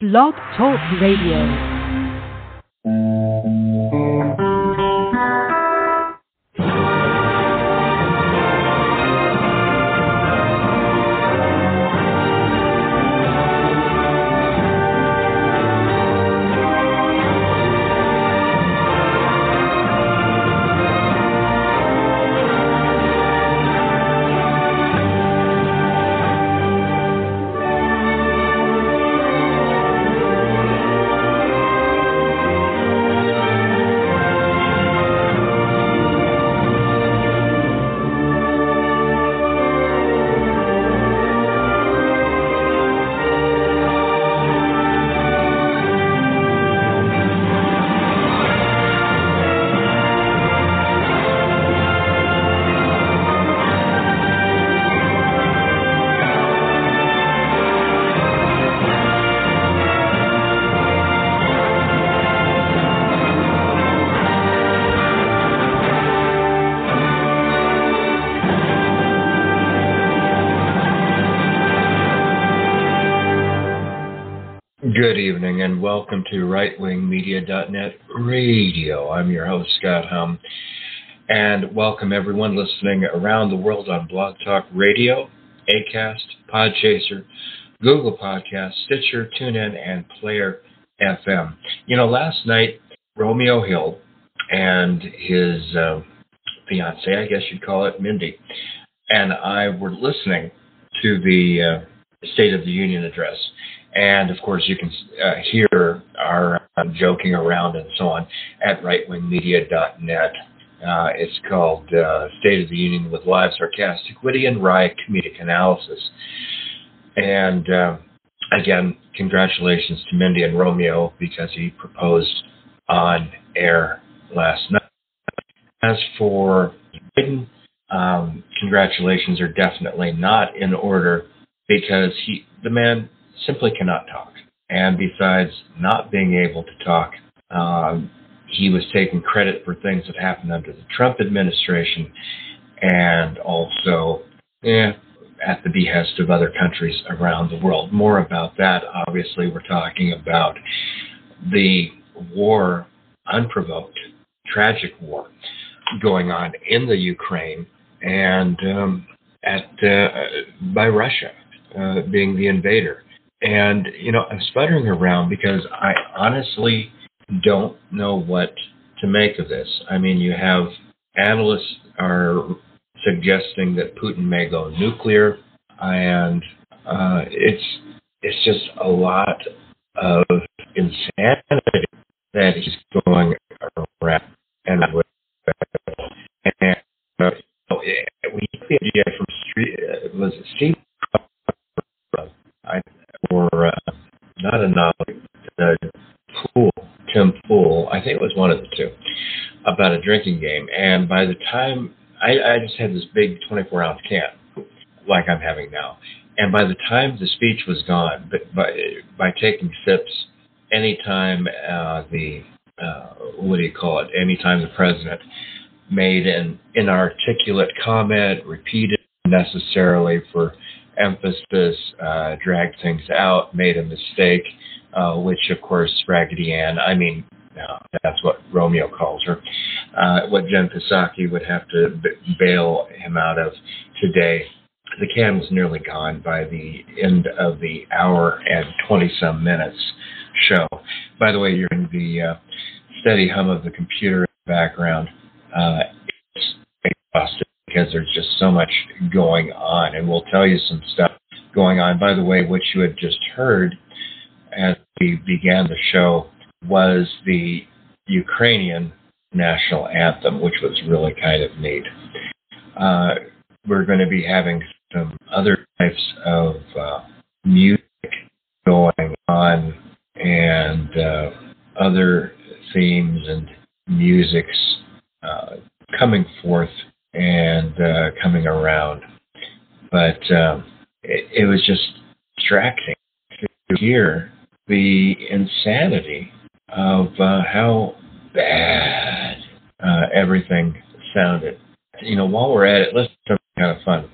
Blog Talk Radio. Welcome to rightwingmedia.net radio. I'm your host, Scott Hum, and welcome everyone listening around the world on Blog Talk Radio, Acast, Podchaser, Google Podcast, Stitcher, TuneIn, and Player FM. You know, last night, Romeo Hill and his uh, fiance, I guess you'd call it, Mindy, and I were listening to the uh, State of the Union address. And of course, you can uh, hear our uh, joking around and so on at rightwingmedia.net. Uh, it's called uh, State of the Union with live sarcastic, witty, and wry comedic analysis. And uh, again, congratulations to Mindy and Romeo because he proposed on air last night. As for Biden, um, congratulations are definitely not in order because he, the man simply cannot talk. And besides not being able to talk, um, he was taking credit for things that happened under the Trump administration and also eh, at the behest of other countries around the world. More about that, obviously, we're talking about the war, unprovoked, tragic war going on in the Ukraine and um, at uh, by Russia uh, being the invader. And, you know, I'm sputtering around because I honestly don't know what to make of this. I mean, you have analysts are suggesting that Putin may go nuclear, and uh, it's it's just a lot of insanity that he's going around and with. And uh, we get the idea from street uh, was it Steve I or uh, not a novel, uh, Pool, Tim Pool, I think it was one of the two, about a drinking game. And by the time I, I just had this big 24 ounce can, like I'm having now, and by the time the speech was gone, but by by taking sips, anytime uh, the uh, what do you call it? Anytime the president made an inarticulate comment, repeated necessarily for emphasis, uh, dragged things out, made a mistake, uh, which of course Raggedy Ann, I mean, no, that's what Romeo calls her, uh, what Jen Psaki would have to b- bail him out of today. The can was nearly gone by the end of the hour and 20 some minutes show. By the way, you're in the uh, steady hum of the computer background. Uh, it's exhausting because there's just so much going on. And we'll tell you some stuff going on. By the way, what you had just heard as we began the show was the Ukrainian national anthem, which was really kind of neat. Uh, we're going to be having some other types of uh, music going on and uh, other themes and musics uh, coming forth and uh, coming around. But um, it, it was just distracting to hear the insanity of uh, how bad uh, everything sounded. You know, while we're at it, let's do something kind of fun.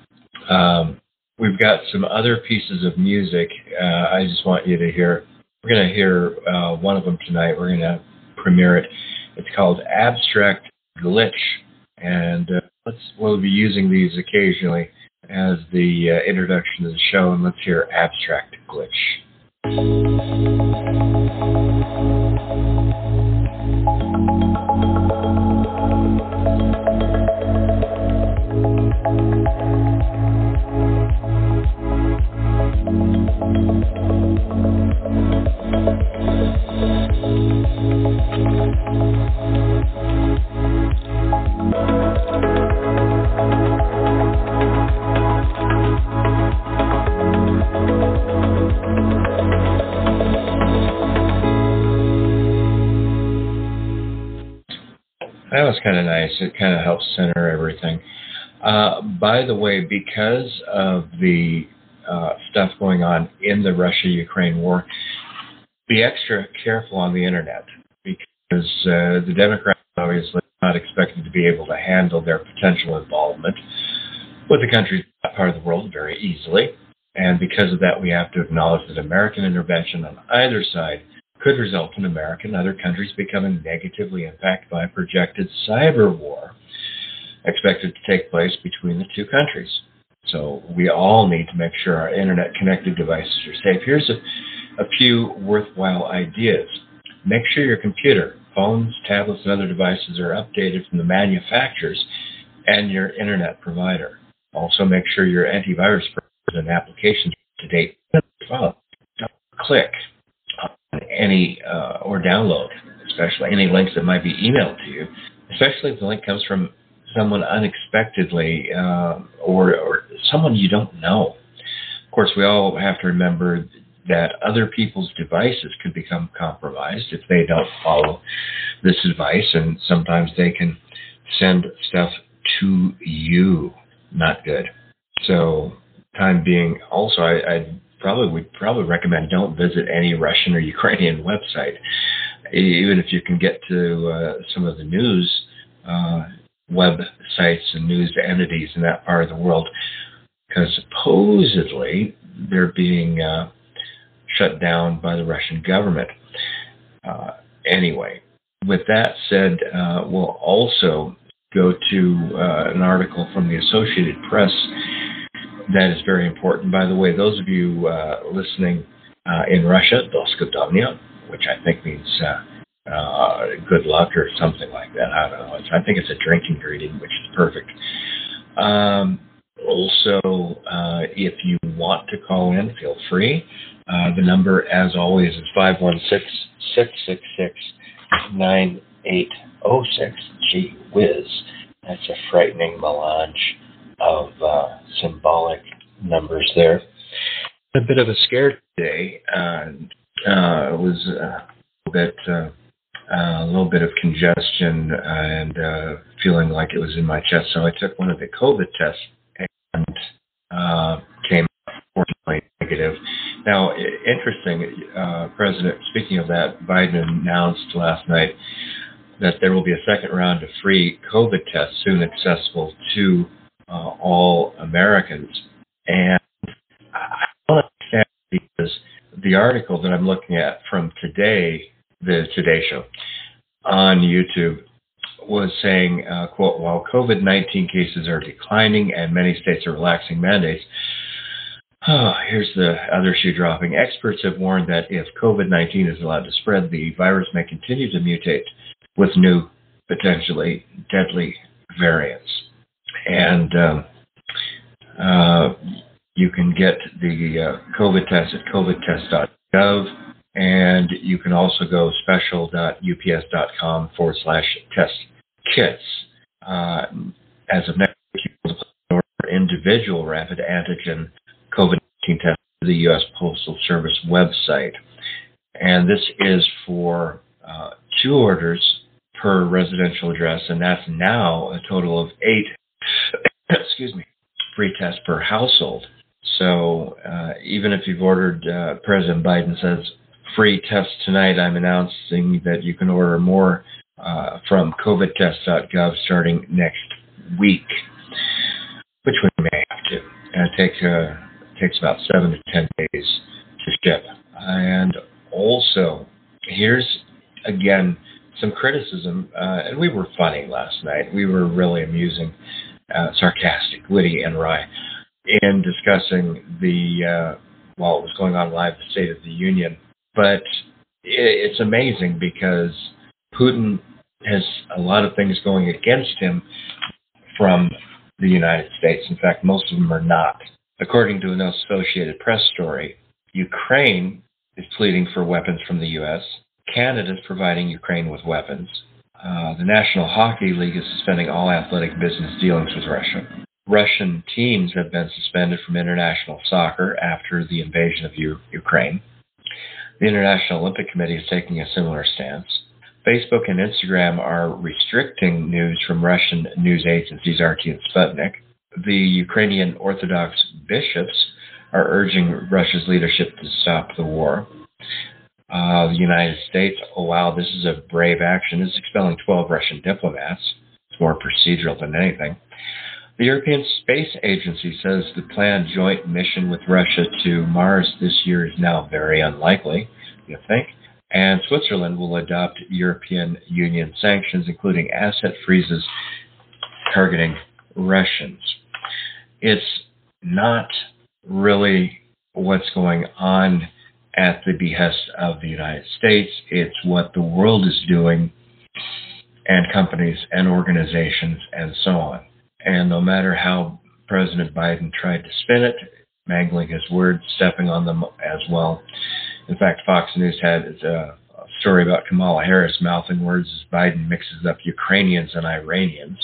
Um, we've got some other pieces of music. Uh, I just want you to hear we're going to hear uh, one of them tonight. We're going to premiere it. It's called Abstract Glitch, and uh, let's we'll be using these occasionally as the uh, introduction to the show. And let's hear Abstract Glitch. That was kind of nice. It kind of helps center everything. Uh, by the way, because of the uh, stuff going on in the Russia Ukraine war, be extra careful on the internet because uh, the Democrats obviously are not expected to be able to handle their potential involvement with the country part of the world very easily. And because of that, we have to acknowledge that American intervention on either side could result in America and other countries becoming negatively impacted by a projected cyber war expected to take place between the two countries. So we all need to make sure our internet connected devices are safe. Here's a, a few worthwhile ideas. Make sure your computer, phones, tablets, and other devices are updated from the manufacturers and your internet provider. Also, make sure your antivirus and applications are up to date. Click any uh, or download, especially any links that might be emailed to you, especially if the link comes from someone unexpectedly uh, or, or someone you don't know. Of course, we all have to remember that other people's devices could become compromised if they don't follow this advice, and sometimes they can send stuff to you. Not good. So, time being, also, I, I probably would probably recommend don't visit any Russian or Ukrainian website, even if you can get to uh, some of the news uh, websites and news entities in that part of the world, because supposedly they're being uh, shut down by the Russian government. Uh, anyway, with that said, uh, we'll also go to uh, an article from the Associated Press that is very important. By the way, those of you uh, listening uh, in Russia, Doskudovnya, which I think means uh, uh, good luck or something like that. I don't know. It's, I think it's a drinking greeting, which is perfect. Um, also, uh, if you want to call in, feel free. The number, as always, is 516 666 9806. Gee whiz. That's a frightening melange of uh, symbolic numbers there. A bit of a scare today. Uh, uh, it was uh, a bit, uh, a little bit of congestion and uh, feeling like it was in my chest. So I took one of the COVID tests and came fortunately negative. Now, interesting, President. Speaking of that, Biden announced last night that there will be a second round of free COVID tests soon accessible to uh, all Americans. And I don't understand because the article that I'm looking at from today, the Today Show on YouTube, was saying, uh, quote, while COVID-19 cases are declining and many states are relaxing mandates, oh, here's the other shoe dropping. Experts have warned that if COVID-19 is allowed to spread, the virus may continue to mutate with new, potentially deadly variants and um, uh, you can get the uh, COVID test at covidtest.gov, and you can also go special.ups.com forward slash test kits. Uh, as of next week, you can order individual rapid antigen COVID 19 tests to the U.S. Postal Service website. And this is for uh, two orders per residential address, and that's now a total of eight excuse me, free test per household. So uh, even if you've ordered, uh, President Biden says free test tonight. I'm announcing that you can order more uh, from COVIDtest.gov starting next week, which we may have to. And it take, uh, takes about seven to ten days to ship. And also, here's again some criticism, uh, and we were funny last night. We were really amusing, uh, sarcastic, witty, and wry in discussing the uh, while it was going on live, the State of the Union. But it's amazing because Putin has a lot of things going against him from the United States. In fact, most of them are not. According to an Associated Press story, Ukraine is pleading for weapons from the U.S. Canada is providing Ukraine with weapons. Uh, the National Hockey League is suspending all athletic business dealings with Russia. Russian teams have been suspended from international soccer after the invasion of U- Ukraine. The International Olympic Committee is taking a similar stance. Facebook and Instagram are restricting news from Russian news agencies RT and Sputnik. The Ukrainian Orthodox bishops are urging Russia's leadership to stop the war. Uh, the United States, oh wow, this is a brave action, is expelling 12 Russian diplomats. It's more procedural than anything. The European Space Agency says the planned joint mission with Russia to Mars this year is now very unlikely, you think? And Switzerland will adopt European Union sanctions, including asset freezes targeting Russians. It's not really what's going on at the behest of the United States. It's what the world is doing, and companies and organizations and so on. And no matter how President Biden tried to spin it, mangling his words, stepping on them as well. In fact, Fox News had a story about Kamala Harris mouthing words as Biden mixes up Ukrainians and Iranians.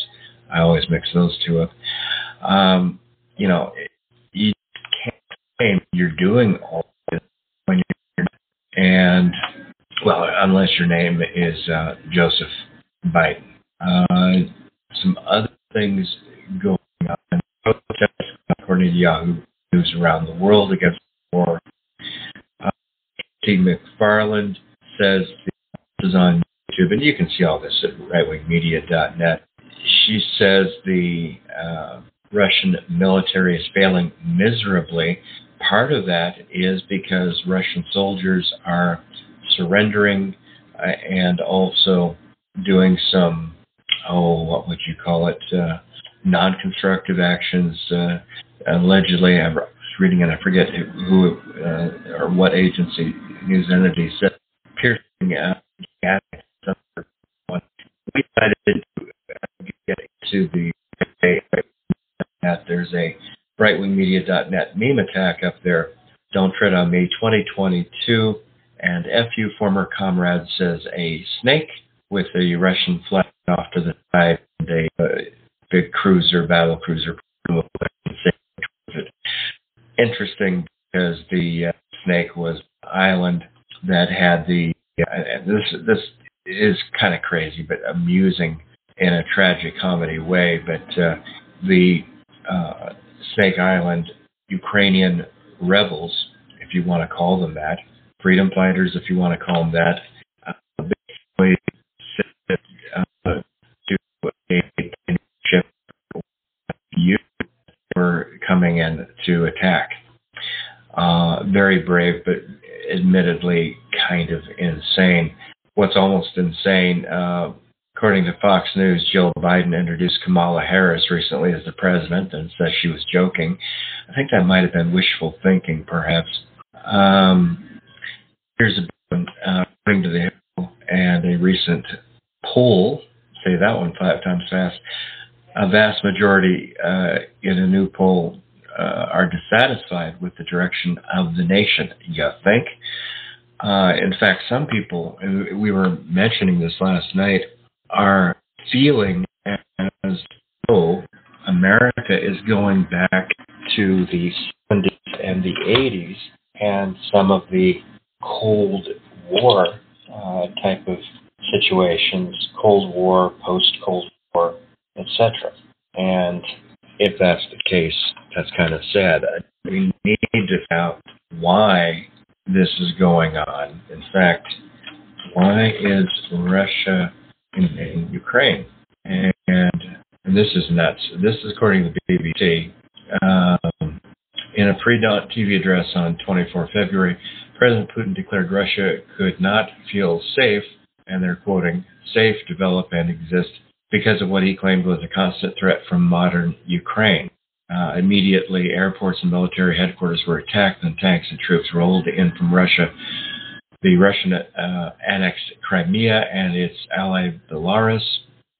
I always mix those two up. Um, you know, you can't claim you're doing all and well, unless your name is uh, Joseph Biden. Uh, some other things going on. Protests, according to Yahoo News around the world against the war. Uh, T. McFarland says this is on YouTube, and you can see all this at rightwingmedia.net. She says the uh, Russian military is failing miserably. Part of that is because Russian soldiers are surrendering uh, and also doing some, oh, what would you call it? Uh, non constructive actions. Uh, allegedly, I was reading and I forget who uh, or what agency, news entity said, piercing uh, we decided to get to the that there's a rightwingmedia.net meme attack up there. Don't tread on me 2022. And FU former comrade says a snake with a Russian flag off to the side and a uh, big cruiser, battle cruiser. Interesting because the uh, snake was island that had the uh, this this is kind of crazy but amusing in a tragic comedy way. But uh, the uh, Snake Island Ukrainian rebels, if you want to call them that, freedom fighters, if you want to call them that, uh, basically uh, do a ship you were coming in to attack. Uh, very brave, but admittedly kind of insane. What's almost insane, uh, according to Fox News, Jill Biden introduced Kamala Harris recently as the president and says she was joking. I think that might have been wishful thinking, perhaps. Um, here's a uh, to the and a recent poll, say that one five times fast, a vast majority uh, in a new poll uh, are dissatisfied with the direction of the nation. You think? Uh, in fact, some people, we were mentioning this last night, are feeling as though America is going back to the 70s and the 80s and some of the Cold War uh, type of situations, Cold War, post Cold War, etc. And if that's the case, that's kind of sad. We need to find out why this is going on. In fact, why is Russia invading Ukraine? And, and this is nuts. This is according to the BBC. Um, in a pre-dawn TV address on 24 February, President Putin declared Russia could not feel safe, and they're quoting, safe, develop, and exist because of what he claimed was a constant threat from modern Ukraine. Uh, immediately, airports and military headquarters were attacked, and tanks and troops rolled in from Russia. The Russian uh, annexed Crimea and its ally Belarus.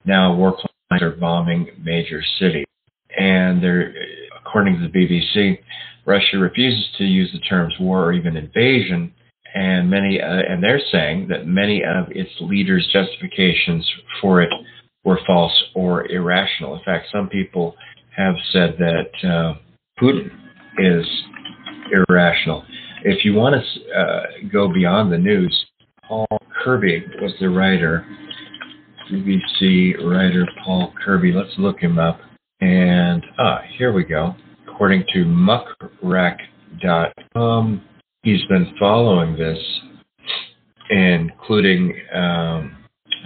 Now, warplanes are bombing major cities. And according to the BBC, Russia refuses to use the terms war or even invasion, and many, uh, and they're saying that many of its leaders' justifications for it were false or irrational. In fact, some people have said that uh, Putin is irrational. If you want to uh, go beyond the news, Paul Kirby was the writer, BBC writer Paul Kirby. Let's look him up. And ah, here we go. According to muckrack.com, he's been following this, including um,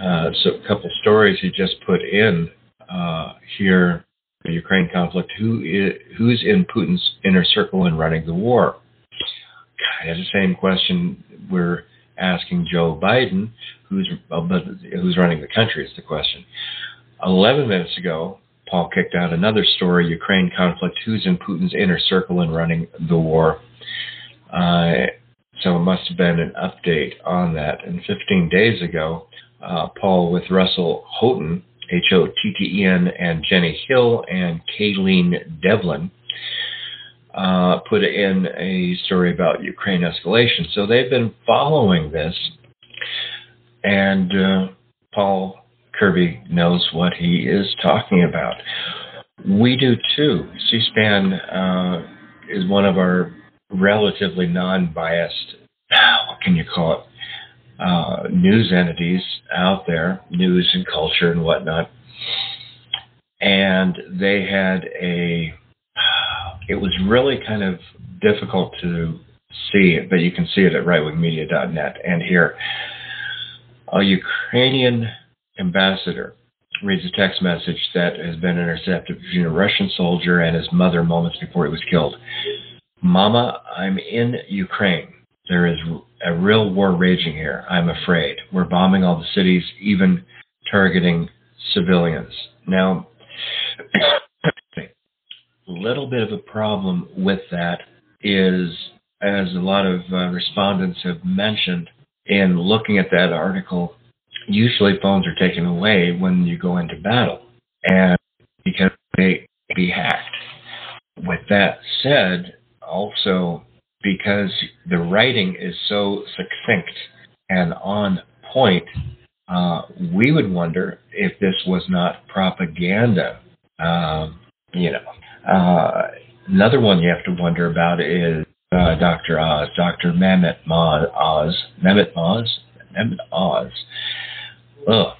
uh, so a couple stories he just put in uh, here the Ukraine conflict, who is, who's in Putin's inner circle and running the war? Kind the same question we're asking Joe Biden, who's who's running the country is the question. 11 minutes ago, Paul kicked out another story: Ukraine conflict, who's in Putin's inner circle and running the war? Uh, so it must have been an update on that. And 15 days ago, uh, Paul with Russell Hotten H O T T E N, and Jenny Hill and Kayleen Devlin uh, put in a story about Ukraine escalation. So they've been following this, and uh, Paul Kirby knows what he is talking about. We do too. C SPAN uh, is one of our relatively non biased, what can you call it? uh, news entities out there, news and culture and whatnot. And they had a, it was really kind of difficult to see it, but you can see it at rightwingmedia.net and here. A Ukrainian ambassador reads a text message that has been intercepted between a Russian soldier and his mother moments before he was killed. Mama, I'm in Ukraine. There is a real war raging here, I'm afraid. We're bombing all the cities, even targeting civilians. Now, little bit of a problem with that is, as a lot of uh, respondents have mentioned, in looking at that article, usually phones are taken away when you go into battle, and because they be hacked. With that said, also because the writing is so succinct and on point, uh, we would wonder if this was not propaganda. Um, you know, uh, another one you have to wonder about is uh, Dr. Oz, Dr. Mehmet Oz, Mehmet Oz, Mehmet Oz. Ugh.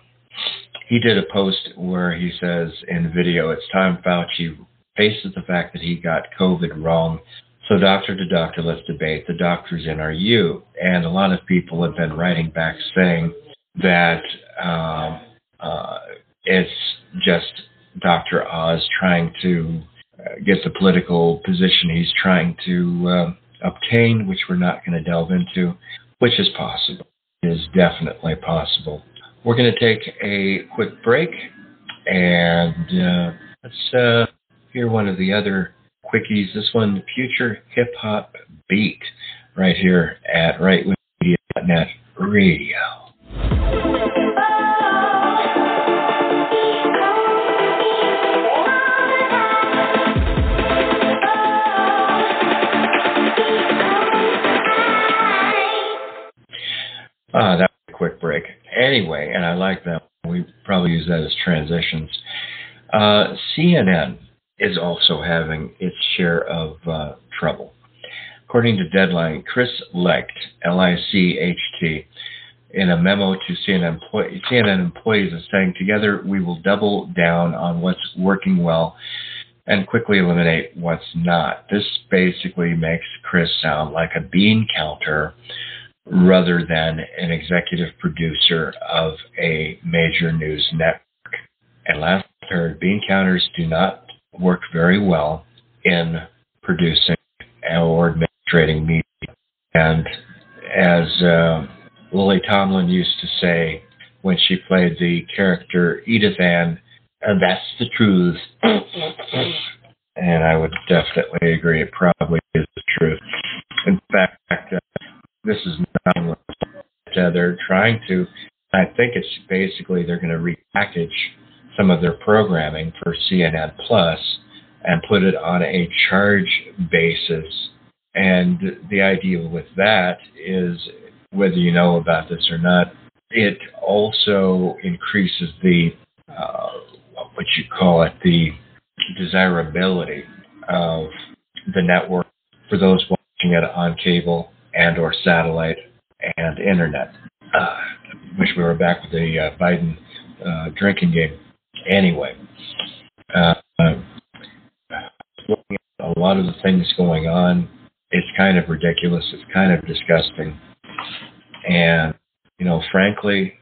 He did a post where he says in the video, it's time Fauci faces the fact that he got COVID wrong so doctor to doctor, let's debate. The doctor's in are you. And a lot of people have been writing back saying that um, uh, it's just Dr. Oz trying to get the political position he's trying to uh, obtain, which we're not going to delve into, which is possible. It is definitely possible. We're going to take a quick break and uh, let's uh, hear one of the other quickies. This one, Future Hip Hop Beat, right here at rightwingmedia.net radio. Ah, that was a quick break. Anyway, and I like that. We probably use that as transitions. Uh, CNN is also having its share of uh, trouble. According to Deadline, Chris Licht, L-I-C-H-T, in a memo to CNN, CNN employees is saying, together we will double down on what's working well and quickly eliminate what's not. This basically makes Chris sound like a bean counter rather than an executive producer of a major news network. And last heard, bean counters do not work very well in producing or administrating media. And as uh, Lily Tomlin used to say when she played the character Edith Ann, and that's the truth. and I would definitely agree. It probably is the truth. In fact, uh, this is not they're trying to. I think it's basically they're going to repackage some of their programming for CNN Plus and put it on a charge basis. And the idea with that is, whether you know about this or not, it also increases the uh, what you call it the desirability of the network for those watching it on cable and or satellite and internet. Uh, wish we were back with the uh, Biden uh, drinking game. Anyway, uh, at a lot of the things going on, it's kind of ridiculous. It's kind of disgusting. And, you know, frankly,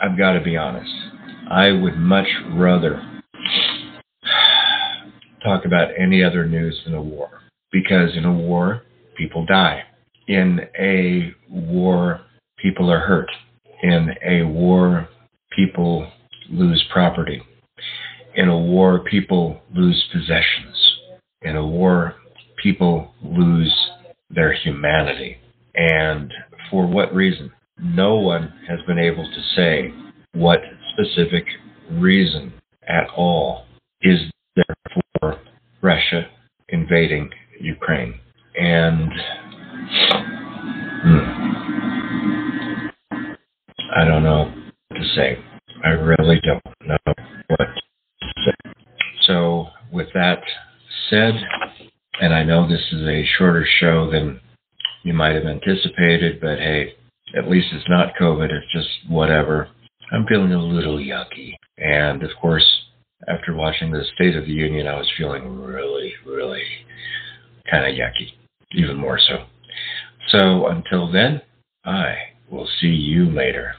I've got to be honest. I would much rather talk about any other news than a war. Because in a war, people die. In a war, people are hurt. In a war, people lose property. In a war, people lose possessions. In a war, people lose their humanity. And for what reason? No one has been able to say what specific reason at all is there for Russia invading Ukraine. And hmm, I don't know what to say. I really don't know what to say. So, with that said, and I know this is a shorter show than you might have anticipated, but hey, at least it's not COVID, it's just whatever. I'm feeling a little yucky. And of course, after watching the State of the Union, I was feeling really, really kind of yucky, even more so. So until then, I will see you later.